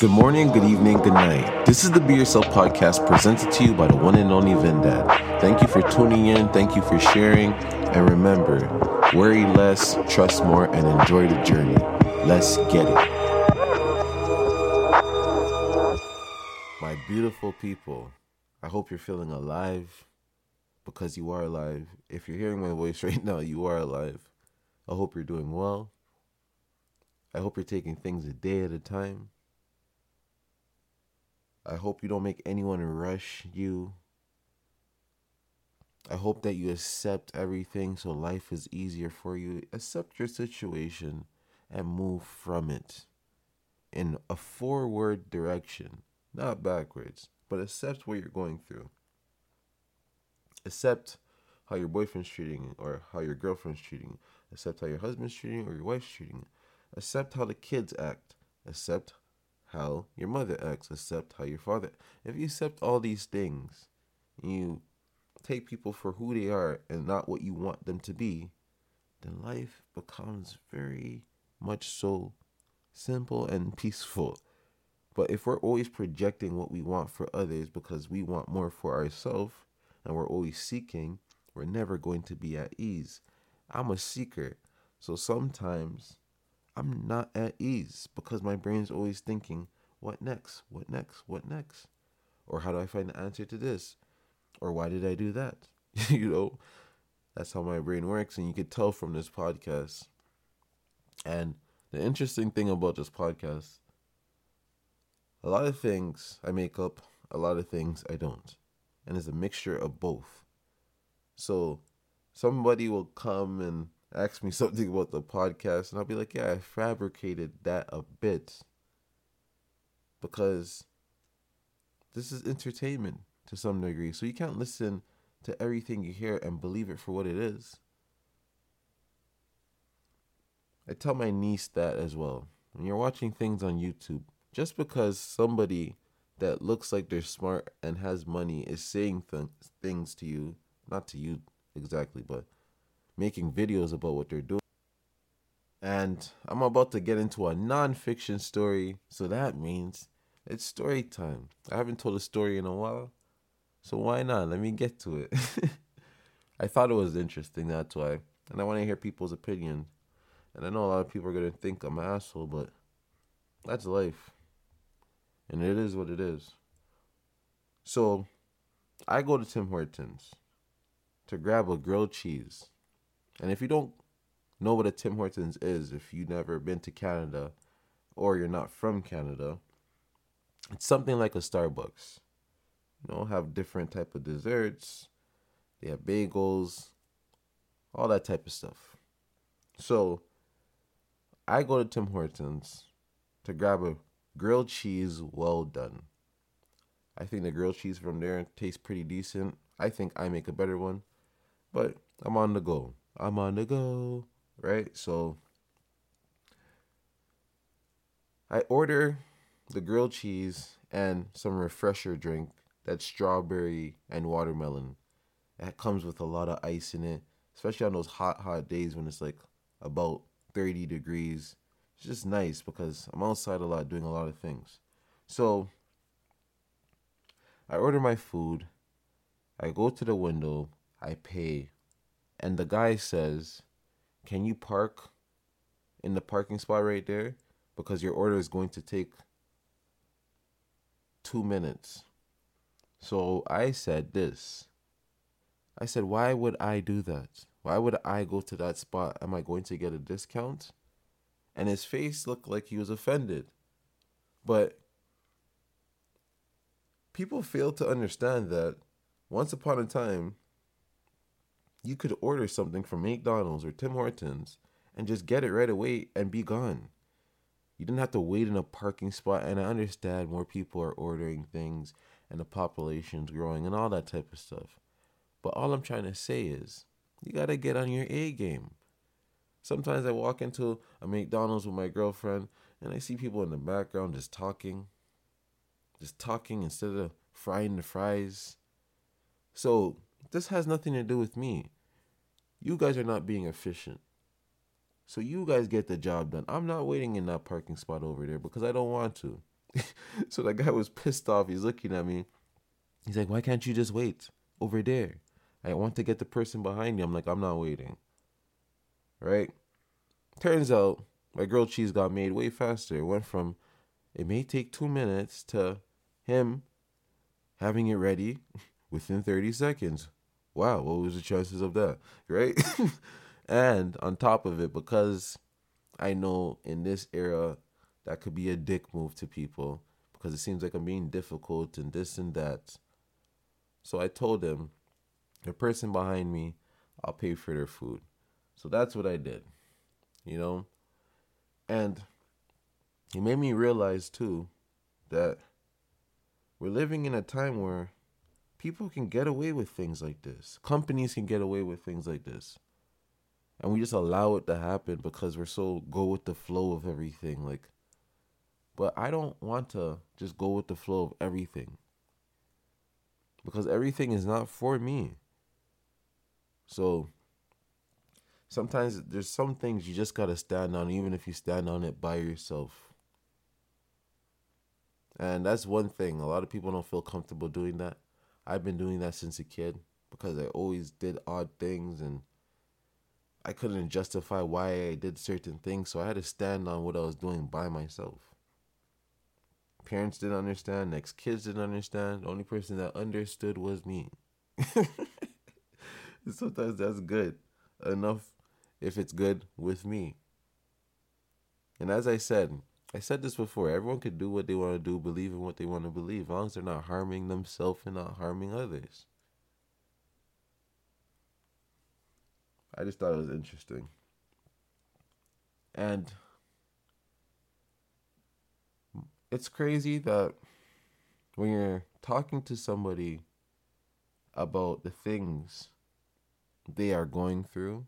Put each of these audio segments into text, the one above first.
Good morning, good evening, good night. This is the Be Yourself podcast presented to you by the one and only Vendad. Thank you for tuning in, thank you for sharing, and remember worry less, trust more, and enjoy the journey. Let's get it. My beautiful people, I hope you're feeling alive because you are alive. If you're hearing my voice right now, you are alive. I hope you're doing well. I hope you're taking things a day at a time. I hope you don't make anyone rush you. I hope that you accept everything so life is easier for you. Accept your situation and move from it in a forward direction, not backwards, but accept what you're going through. Accept how your boyfriend's treating or how your girlfriend's treating. Accept how your husband's treating or your wife's treating. Accept how the kids act. Accept how your mother acts, accept how your father. If you accept all these things, you take people for who they are and not what you want them to be, then life becomes very much so simple and peaceful. But if we're always projecting what we want for others because we want more for ourselves and we're always seeking, we're never going to be at ease. I'm a seeker. So sometimes I'm not at ease because my brain's always thinking, what next? What next? What next? Or how do I find the answer to this? Or why did I do that? you know, that's how my brain works. And you could tell from this podcast. And the interesting thing about this podcast, a lot of things I make up, a lot of things I don't. And it's a mixture of both. So somebody will come and ask me something about the podcast, and I'll be like, yeah, I fabricated that a bit because this is entertainment to some degree. So you can't listen to everything you hear and believe it for what it is. I tell my niece that as well. When you're watching things on YouTube, just because somebody that looks like they're smart and has money is saying th- things to you, not to you exactly, but making videos about what they're doing. And I'm about to get into a non-fiction story, so that means it's story time. I haven't told a story in a while, so why not? Let me get to it. I thought it was interesting, that's why. And I want to hear people's opinion. And I know a lot of people are going to think I'm an asshole, but that's life. And it is what it is. So, I go to Tim Hortons to grab a grilled cheese and if you don't know what a Tim Hortons is, if you've never been to Canada or you're not from Canada, it's something like a Starbucks. You know, have different type of desserts. They have bagels, all that type of stuff. So, I go to Tim Hortons to grab a grilled cheese well done. I think the grilled cheese from there tastes pretty decent. I think I make a better one, but I'm on the go. I'm on the go, right? So I order the grilled cheese and some refresher drink that's strawberry and watermelon. It comes with a lot of ice in it, especially on those hot, hot days when it's like about 30 degrees. It's just nice because I'm outside a lot doing a lot of things. So I order my food, I go to the window, I pay, and the guy says, "Can you park in the parking spot right there because your order is going to take 2 minutes." So I said this. I said, "Why would I do that? Why would I go to that spot? Am I going to get a discount?" And his face looked like he was offended. But people fail to understand that once upon a time you could order something from McDonald's or Tim Hortons and just get it right away and be gone. You didn't have to wait in a parking spot. And I understand more people are ordering things and the population's growing and all that type of stuff. But all I'm trying to say is you got to get on your A game. Sometimes I walk into a McDonald's with my girlfriend and I see people in the background just talking, just talking instead of frying the fries. So this has nothing to do with me. You guys are not being efficient. So you guys get the job done. I'm not waiting in that parking spot over there because I don't want to. so the guy was pissed off. He's looking at me. He's like, Why can't you just wait over there? I want to get the person behind you. I'm like, I'm not waiting. Right? Turns out my grilled cheese got made way faster. It went from it may take two minutes to him having it ready within 30 seconds. Wow, what was the chances of that? Right? and on top of it, because I know in this era that could be a dick move to people because it seems like I'm being difficult and this and that. So I told him, the person behind me, I'll pay for their food. So that's what I did, you know? And it made me realize too that we're living in a time where people can get away with things like this. Companies can get away with things like this. And we just allow it to happen because we're so go with the flow of everything. Like, but I don't want to just go with the flow of everything. Because everything is not for me. So sometimes there's some things you just gotta stand on, even if you stand on it by yourself. And that's one thing. A lot of people don't feel comfortable doing that. I've been doing that since a kid because I always did odd things and I couldn't justify why I did certain things, so I had to stand on what I was doing by myself. Parents didn't understand, next kids didn't understand. The only person that understood was me. Sometimes that's good enough if it's good with me. And as I said, I said this before. Everyone can do what they want to do, believe in what they want to believe, as long as they're not harming themselves and not harming others. I just thought it was interesting. And it's crazy that when you're talking to somebody about the things they are going through,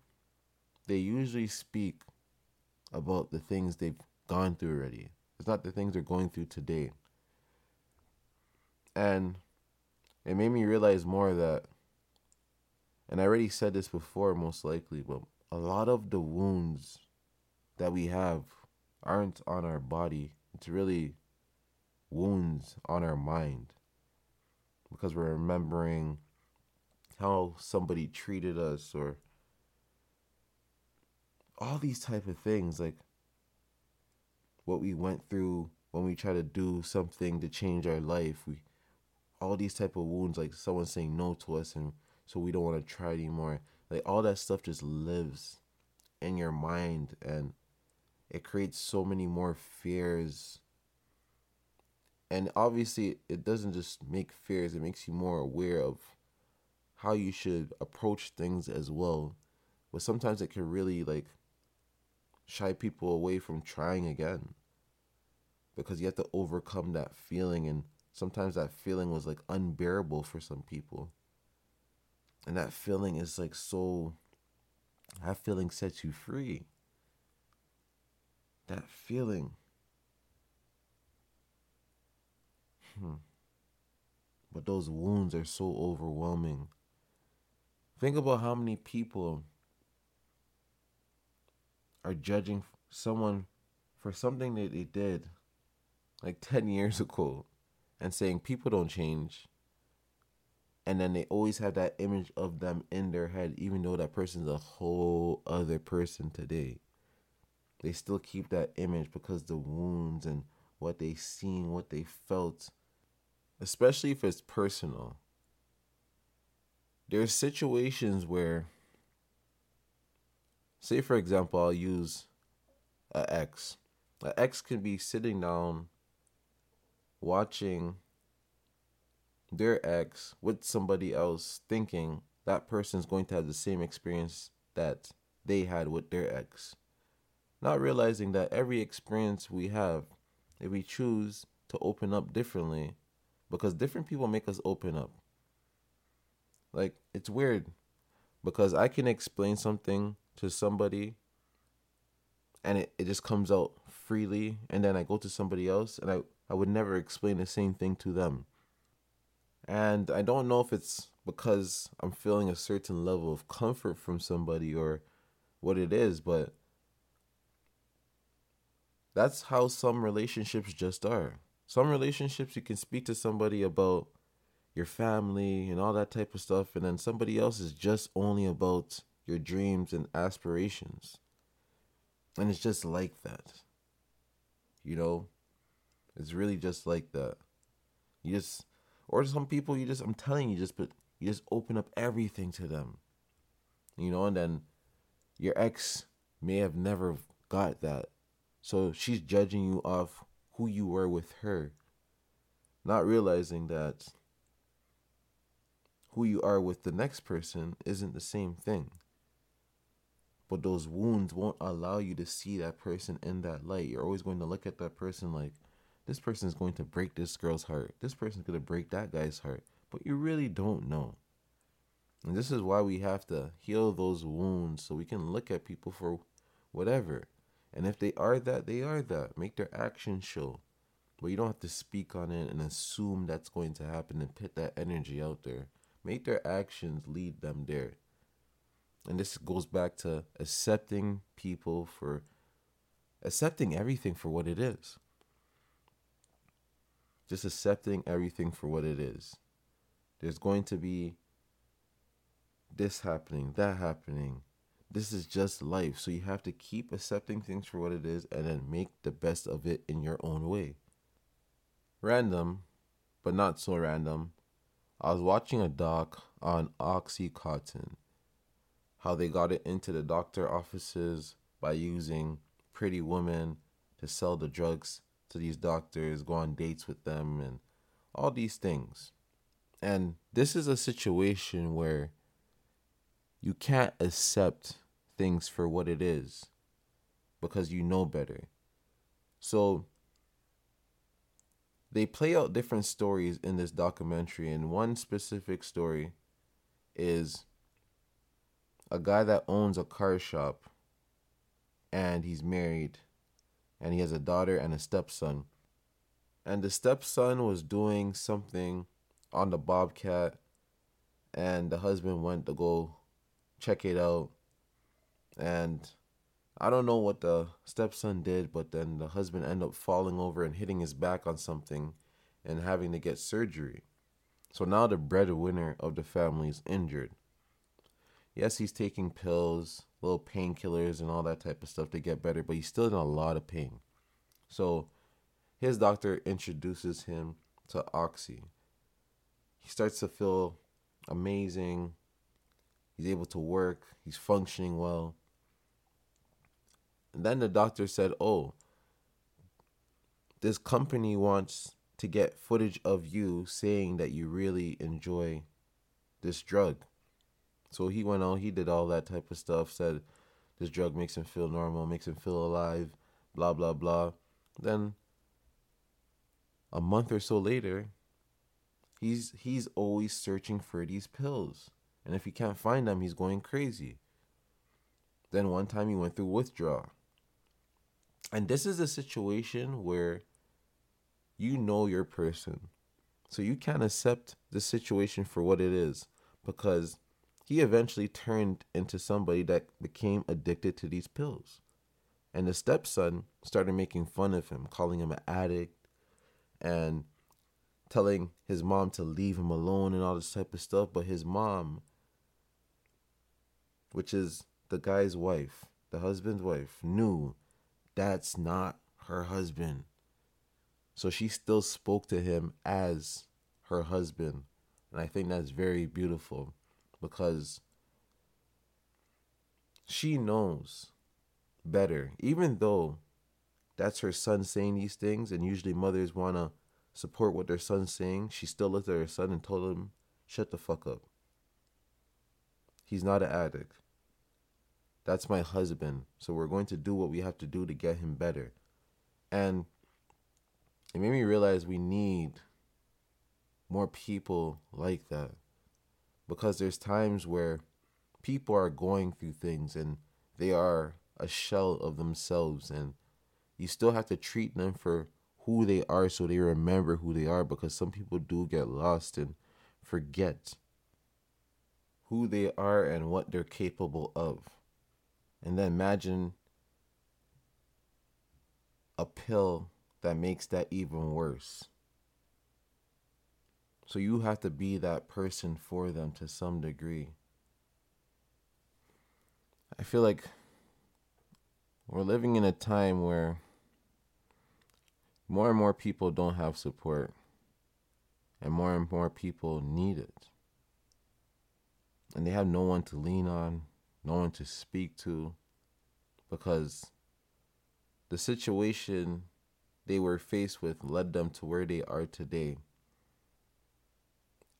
they usually speak about the things they've gone through already. It's not the things they're going through today. And it made me realize more that, and I already said this before, most likely, but a lot of the wounds that we have aren't on our body. It's really wounds on our mind because we're remembering how somebody treated us or all these type of things like what we went through when we try to do something to change our life. We all these type of wounds, like someone saying no to us, and so we don't want to try anymore. Like all that stuff just lives in your mind, and it creates so many more fears. And obviously, it doesn't just make fears; it makes you more aware of how you should approach things as well. But sometimes it can really like shy people away from trying again. Because you have to overcome that feeling and sometimes that feeling was like unbearable for some people. And that feeling is like so that feeling sets you free. That feeling. Hmm. but those wounds are so overwhelming. Think about how many people are judging someone for something that they did like 10 years ago and saying people don't change. And then they always have that image of them in their head, even though that person's a whole other person today. They still keep that image because the wounds and what they seen, what they felt, especially if it's personal. There's situations where, say for example, I'll use an ex. An ex can be sitting down watching their ex with somebody else thinking that person's going to have the same experience that they had with their ex. Not realizing that every experience we have, if we choose to open up differently, because different people make us open up. Like, it's weird because I can explain something to somebody and it, it just comes out freely, and then I go to somebody else and I I would never explain the same thing to them. And I don't know if it's because I'm feeling a certain level of comfort from somebody or what it is, but that's how some relationships just are. Some relationships you can speak to somebody about your family and all that type of stuff, and then somebody else is just only about your dreams and aspirations. And it's just like that. You know? It's really just like that. You just or some people you just I'm telling you just but you just open up everything to them. You know, and then your ex may have never got that. So she's judging you off who you were with her, not realizing that who you are with the next person isn't the same thing. But those wounds won't allow you to see that person in that light. You're always going to look at that person like, this person is going to break this girl's heart. This person's going to break that guy's heart. But you really don't know. And this is why we have to heal those wounds so we can look at people for whatever. And if they are that, they are that. Make their actions show. But you don't have to speak on it and assume that's going to happen and put that energy out there. Make their actions lead them there. And this goes back to accepting people for accepting everything for what it is. Just accepting everything for what it is. There's going to be this happening, that happening. This is just life. So you have to keep accepting things for what it is and then make the best of it in your own way. Random, but not so random. I was watching a doc on Oxycontin, how they got it into the doctor offices by using pretty women to sell the drugs to these doctors, go on dates with them, and all these things. And this is a situation where you can't accept things for what it is because you know better. So they play out different stories in this documentary, and one specific story is a guy that owns a car shop and he's married and he has a daughter and a stepson. And the stepson was doing something on the Bobcat, and the husband went to go check it out. And I don't know what the stepson did, but then the husband ended up falling over and hitting his back on something and having to get surgery. So now the breadwinner of the family is injured. Yes, he's taking pills, little painkillers, and all that type of stuff to get better, but he's still in a lot of pain. So his doctor introduces him to Oxy. He starts to feel amazing. He's able to work, he's functioning well. And then the doctor said, Oh, this company wants to get footage of you saying that you really enjoy this drug. So he went on, he did all that type of stuff, said this drug makes him feel normal, makes him feel alive, blah, blah, blah. Then a month or so later, he's he's always searching for these pills. And if he can't find them, he's going crazy. Then one time he went through withdrawal. And this is a situation where you know your person. So you can't accept the situation for what it is because he eventually turned into somebody that became addicted to these pills. And the stepson started making fun of him, calling him an addict and telling his mom to leave him alone and all this type of stuff. But his mom which is the guy's wife, the husband's wife, knew that's not her husband. So she still spoke to him as her husband. And I think that's very beautiful because she knows better, even though that's her son saying these things, and usually mothers want to support what their son's saying. She still looked at her son and told him, Shut the fuck up. He's not an addict. That's my husband. So we're going to do what we have to do to get him better. And it made me realize we need more people like that. Because there's times where people are going through things and they are a shell of themselves and you still have to treat them for who they are so they remember who they are because some people do get lost and forget who they are and what they're capable of. And then imagine a pill that makes that even worse. So you have to be that person for them to some degree. I feel like we're living in a time where more and more people don't have support, and more and more people need it. And they have no one to lean on, no one to speak to, because the situation they were faced with led them to where they are today.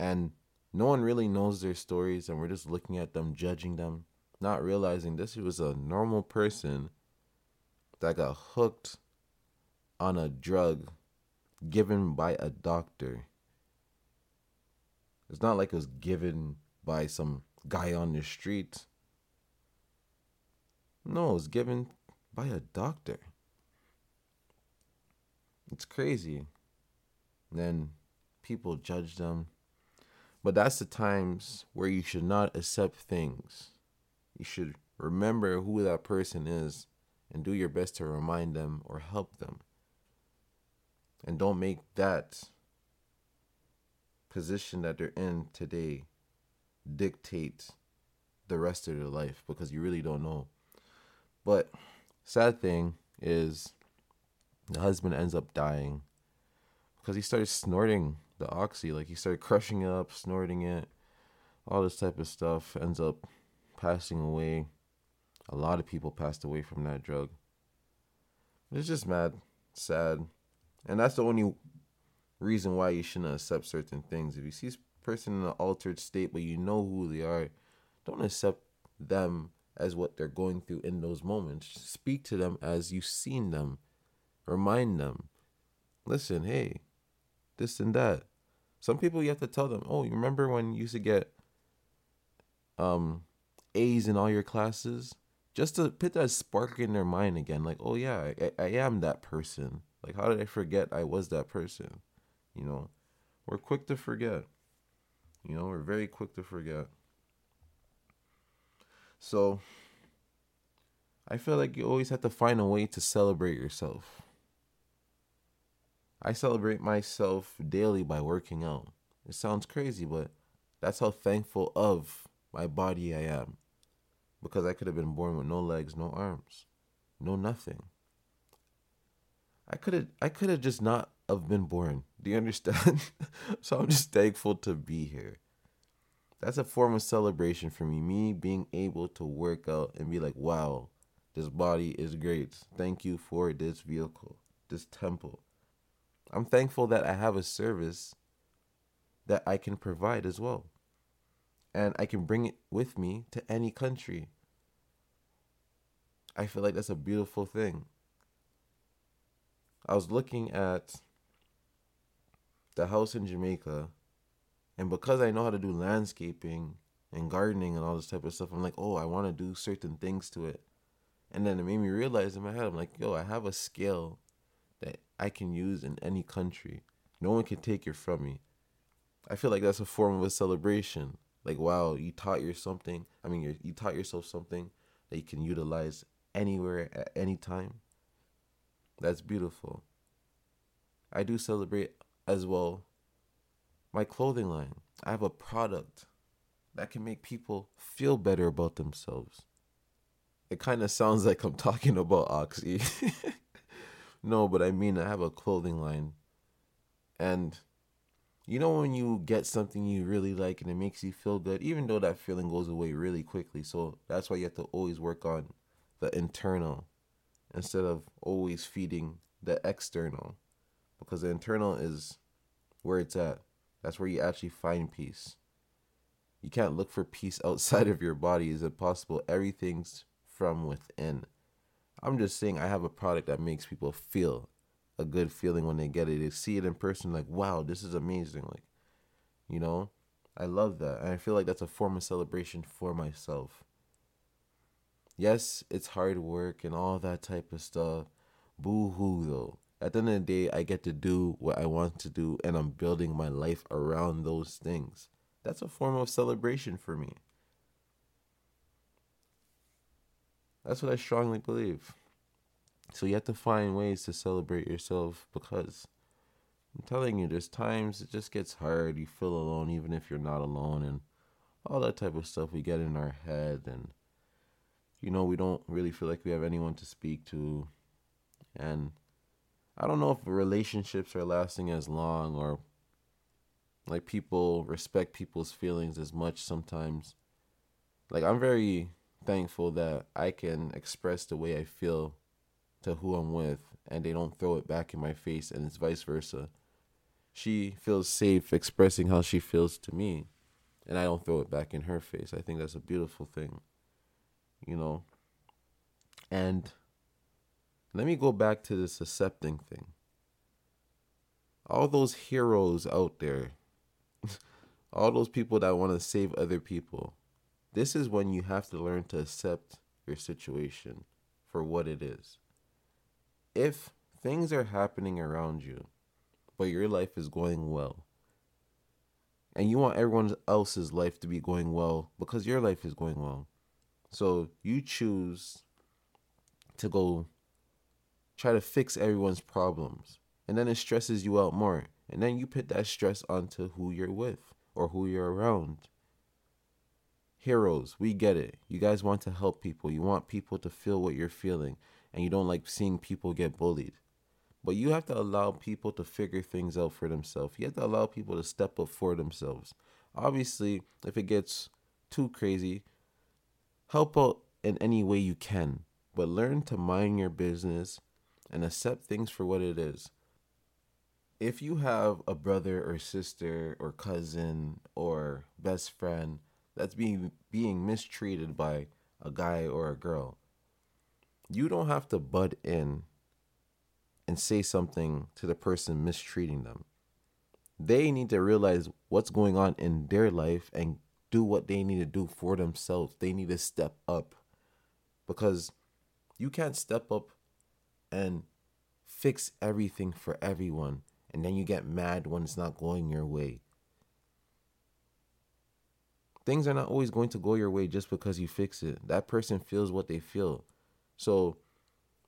And no one really knows their stories, and we're just looking at them, judging them, not realizing this was a normal person that got hooked on a drug given by a doctor. It's not like it was given by some guy on the street. No, it was given by a doctor. It's crazy. Then people judge them. But that's the times where you should not accept things. You should remember who that person is and do your best to remind them or help them. And don't make that position that they're in today dictate the rest of their life because you really don't know. But sad thing is the husband ends up dying because he started snorting the oxy. Like he started crushing it up, snorting it, all this type of stuff. Ends up passing away. A lot of people passed away from that drug. It's just mad, sad, and that's the only reason why you shouldn't accept certain things. If you see a person in an altered state, but you know who they are, don't accept them as what they're going through in those moments. Speak to them as you've seen them Remind them, listen, hey, this and that. Some people you have to tell them, oh, you remember when you used to get um A's in all your classes? Just to put that spark in their mind again, like, oh yeah, I, I am that person. Like, how did I forget I was that person? You know, we're quick to forget. You know, we're very quick to forget. So, I feel like you always have to find a way to celebrate yourself. I celebrate myself daily by working out. It sounds crazy, but that's how thankful of my body I am. Because I could have been born with no legs, no arms, no nothing. I could have I could have just not have been born. Do you understand? so I'm just thankful to be here. That's a form of celebration for me. Me being able to work out and be like, wow, this body is great. Thank you for this vehicle, this temple. I'm thankful that I have a service that I can provide as well. And I can bring it with me to any country. I feel like that's a beautiful thing. I was looking at the house in Jamaica, and because I know how to do landscaping and gardening and all this type of stuff, I'm like, oh, I want to do certain things to it. And then it made me realize in my head, I'm like, yo, I have a scale that I can use in any country. No one can take it from me. I feel like that's a form of a celebration. Like, wow, you taught you something. I mean, you taught yourself something that you can utilize anywhere at any time. That's beautiful. I do celebrate as well my clothing line. I have a product that can make people feel better about themselves. It kind of sounds like I'm talking about Oxy. No, but I mean I have a clothing line. And you know when you get something you really like and it makes you feel good, even though that feeling goes away really quickly. So that's why you have to always work on the internal instead of always feeding the external. Because the internal is where it's at. That's where you actually find peace. You can't look for peace outside of your body. Is it possible? Everything's from within. I'm just saying I have a product that makes people feel a good feeling when they get it. They see it in person, like, wow, this is amazing. Like, you know, I love that. And I feel like that's a form of celebration for myself. Yes, it's hard work and all that type of stuff. Boo hoo, though. At the end of the day, I get to do what I want to do, and I'm building my life around those things. That's a form of celebration for me. That's what I strongly believe. So you have to find ways to celebrate yourself because I'm telling you, there's times it just gets hard. You feel alone even if you're not alone and all that type of stuff we get in our head and you know, we don't really feel like we have anyone to speak to. And I don't know if relationships are lasting as long or like people respect people's feelings as much sometimes. Like I'm very thankful that I can express the way I feel to who I'm with and they don't throw it back in my face and it's vice versa. She feels safe expressing how she feels to me and I don't throw it back in her face. I think that's a beautiful thing. You know. And let me go back to this accepting thing. All those heroes out there, all those people that want to save other people, this is when you have to learn to accept your situation for what it is. If things are happening around you, but your life is going well, and you want everyone else's life to be going well because your life is going well. So you choose to go try to fix everyone's problems. And then it stresses you out more. And then you put that stress onto who you're with or who you're around. Heroes, we get it. You guys want to help people. You want people to feel what you're feeling. And you don't like seeing people get bullied. But you have to allow people to figure things out for themselves. You have to allow people to step up for themselves. Obviously, if it gets too crazy, help out in any way you can. But learn to mind your business and accept things for what it is. If you have a brother or sister or cousin or best friend that's being being mistreated by a guy or a girl, you don't have to butt in and say something to the person mistreating them. They need to realize what's going on in their life and do what they need to do for themselves. They need to step up because you can't step up and fix everything for everyone and then you get mad when it's not going your way. Things are not always going to go your way just because you fix it. That person feels what they feel. So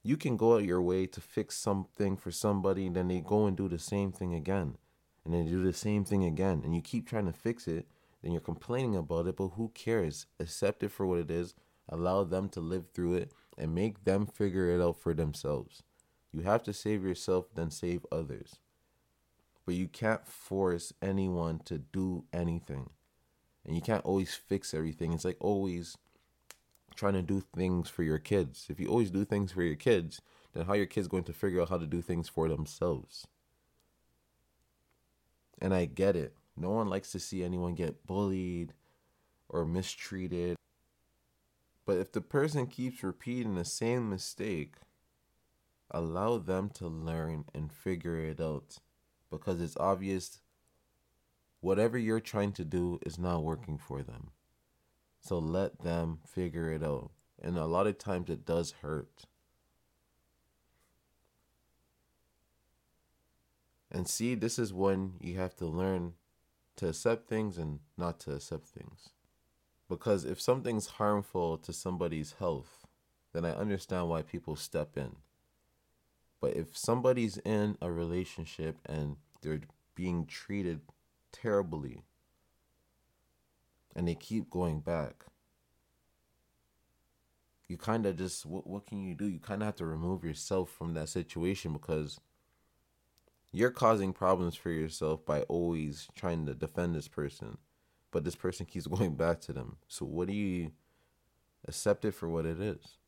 you can go out your way to fix something for somebody, then they go and do the same thing again, and then do the same thing again, and you keep trying to fix it, then you're complaining about it, but who cares? Accept it for what it is, allow them to live through it, and make them figure it out for themselves. You have to save yourself, then save others. But you can't force anyone to do anything. And you can't always fix everything. It's like always trying to do things for your kids. If you always do things for your kids, then how are your kids going to figure out how to do things for themselves? And I get it. No one likes to see anyone get bullied or mistreated. But if the person keeps repeating the same mistake, allow them to learn and figure it out because it's obvious whatever you're trying to do is not working for them. So let them figure it out. And a lot of times it does hurt. And see, this is when you have to learn to accept things and not to accept things. Because if something's harmful to somebody's health, then I understand why people step in. But if somebody's in a relationship and they're being treated terribly and they keep going back. You kind of just what what can you do? You kind of have to remove yourself from that situation because you're causing problems for yourself by always trying to defend this person, but this person keeps going back to them. So what do you accept it for what it is?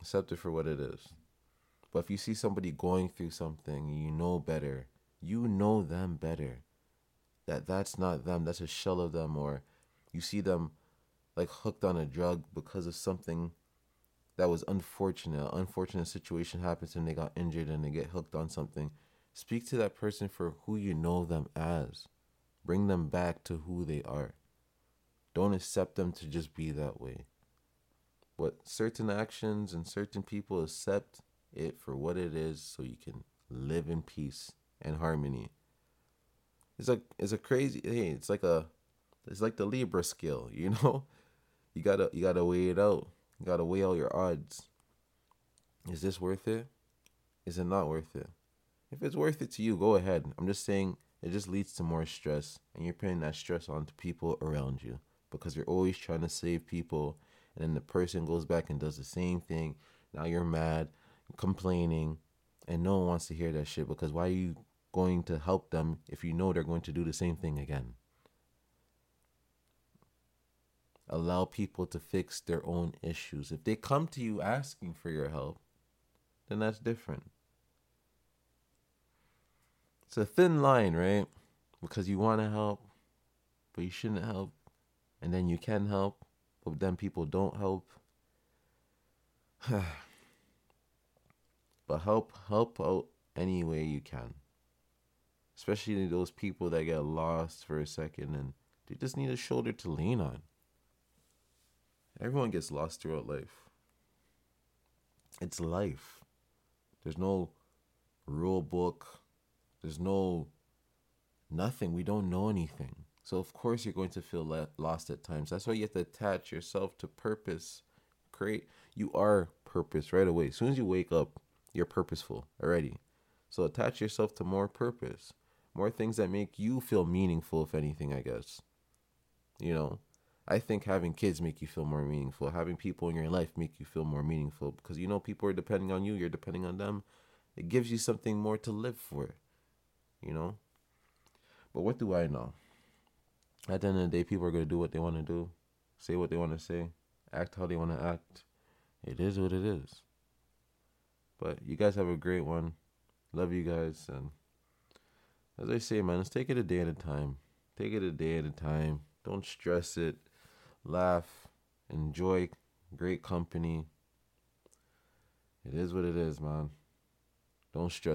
Accept it for what it is. But if you see somebody going through something, you know better. You know them better. That that's not them that's a shell of them or you see them like hooked on a drug because of something that was unfortunate. An unfortunate situation happens and they got injured and they get hooked on something. Speak to that person for who you know them as. Bring them back to who they are. Don't accept them to just be that way. But certain actions and certain people accept it for what it is so you can live in peace and harmony it's like it's a crazy hey it's like a it's like the libra skill, you know you gotta you gotta weigh it out you gotta weigh all your odds Is this worth it? Is it not worth it? If it's worth it to you, go ahead. I'm just saying it just leads to more stress, and you're putting that stress onto people around you because you're always trying to save people, and then the person goes back and does the same thing. Now you're mad, complaining, and no one wants to hear that shit because why are you going to help them if you know they're going to do the same thing again? Allow people to fix their own issues. If they come to you asking for your help, then that's different. It's a thin line, right? Because you want to help, but you shouldn't help. And then you can help, but then people don't help. but help help out any way you can. Especially those people that get lost for a second and they just need a shoulder to lean on. Everyone gets lost throughout life. It's life. There's no rule book. There's no nothing. We don't know anything. So of course you're going to feel lost at times. That's why you have to attach yourself to purpose. Create you are purpose right away. As soon as you wake up, you're purposeful already. So attach yourself to more purpose. More things that make you feel meaningful if anything, I guess. You know, I think having kids make you feel more meaningful. Having people in your life make you feel more meaningful because you know people are depending on you, you're depending on them. It gives you something more to live for, you know? But what do I know? At the end of the day, people are going to do what they want to do, say what they want to say, act how they want to act. It is what it is. But you guys have a great one. Love you guys. And as I say, man, let's take it a day at a time. Take it a day at a time. Don't stress it laugh, enjoy great company. It is what it is, man. Don't stress.